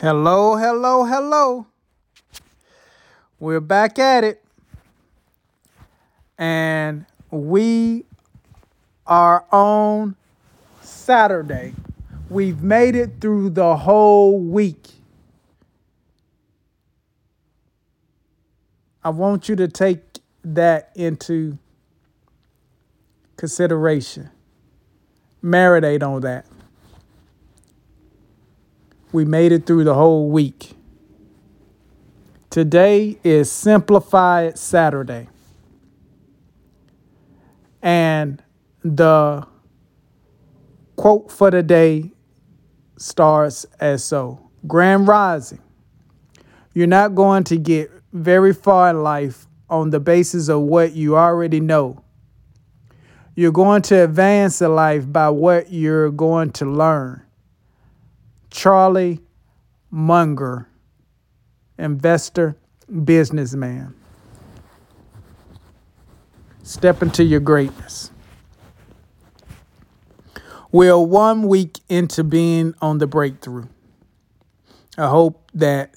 Hello, hello, hello. We're back at it. And we are on Saturday. We've made it through the whole week. I want you to take that into consideration. Marinate on that. We made it through the whole week. Today is Simplified Saturday. And the quote for the day starts as so Grand Rising. You're not going to get very far in life on the basis of what you already know. You're going to advance in life by what you're going to learn. Charlie Munger, investor, businessman. Step into your greatness. We're one week into being on the breakthrough. I hope that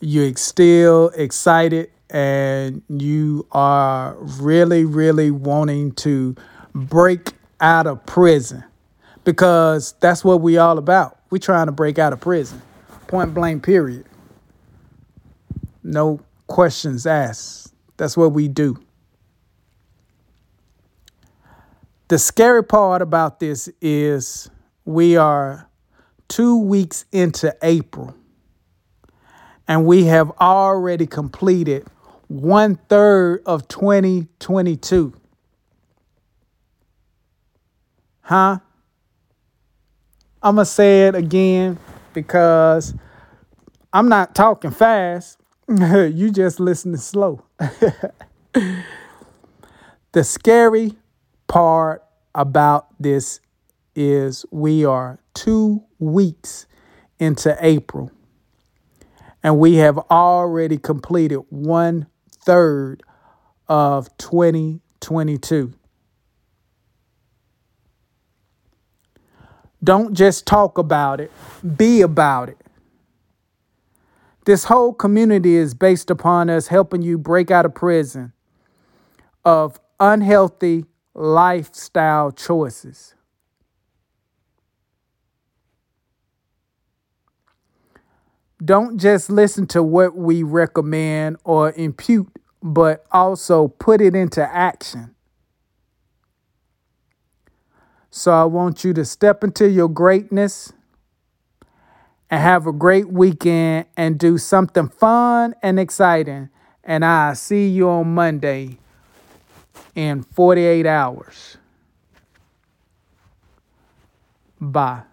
you're still excited and you are really, really wanting to break out of prison because that's what we all about. We trying to break out of prison. Point blank period. No questions asked. That's what we do. The scary part about this is we are two weeks into April and we have already completed one third of 2022. Huh? I'm going to say it again because I'm not talking fast. you just listening slow. the scary part about this is we are two weeks into April and we have already completed one third of 2022. Don't just talk about it, be about it. This whole community is based upon us helping you break out of prison of unhealthy lifestyle choices. Don't just listen to what we recommend or impute, but also put it into action. So I want you to step into your greatness and have a great weekend and do something fun and exciting. And I see you on Monday in 48 hours. Bye.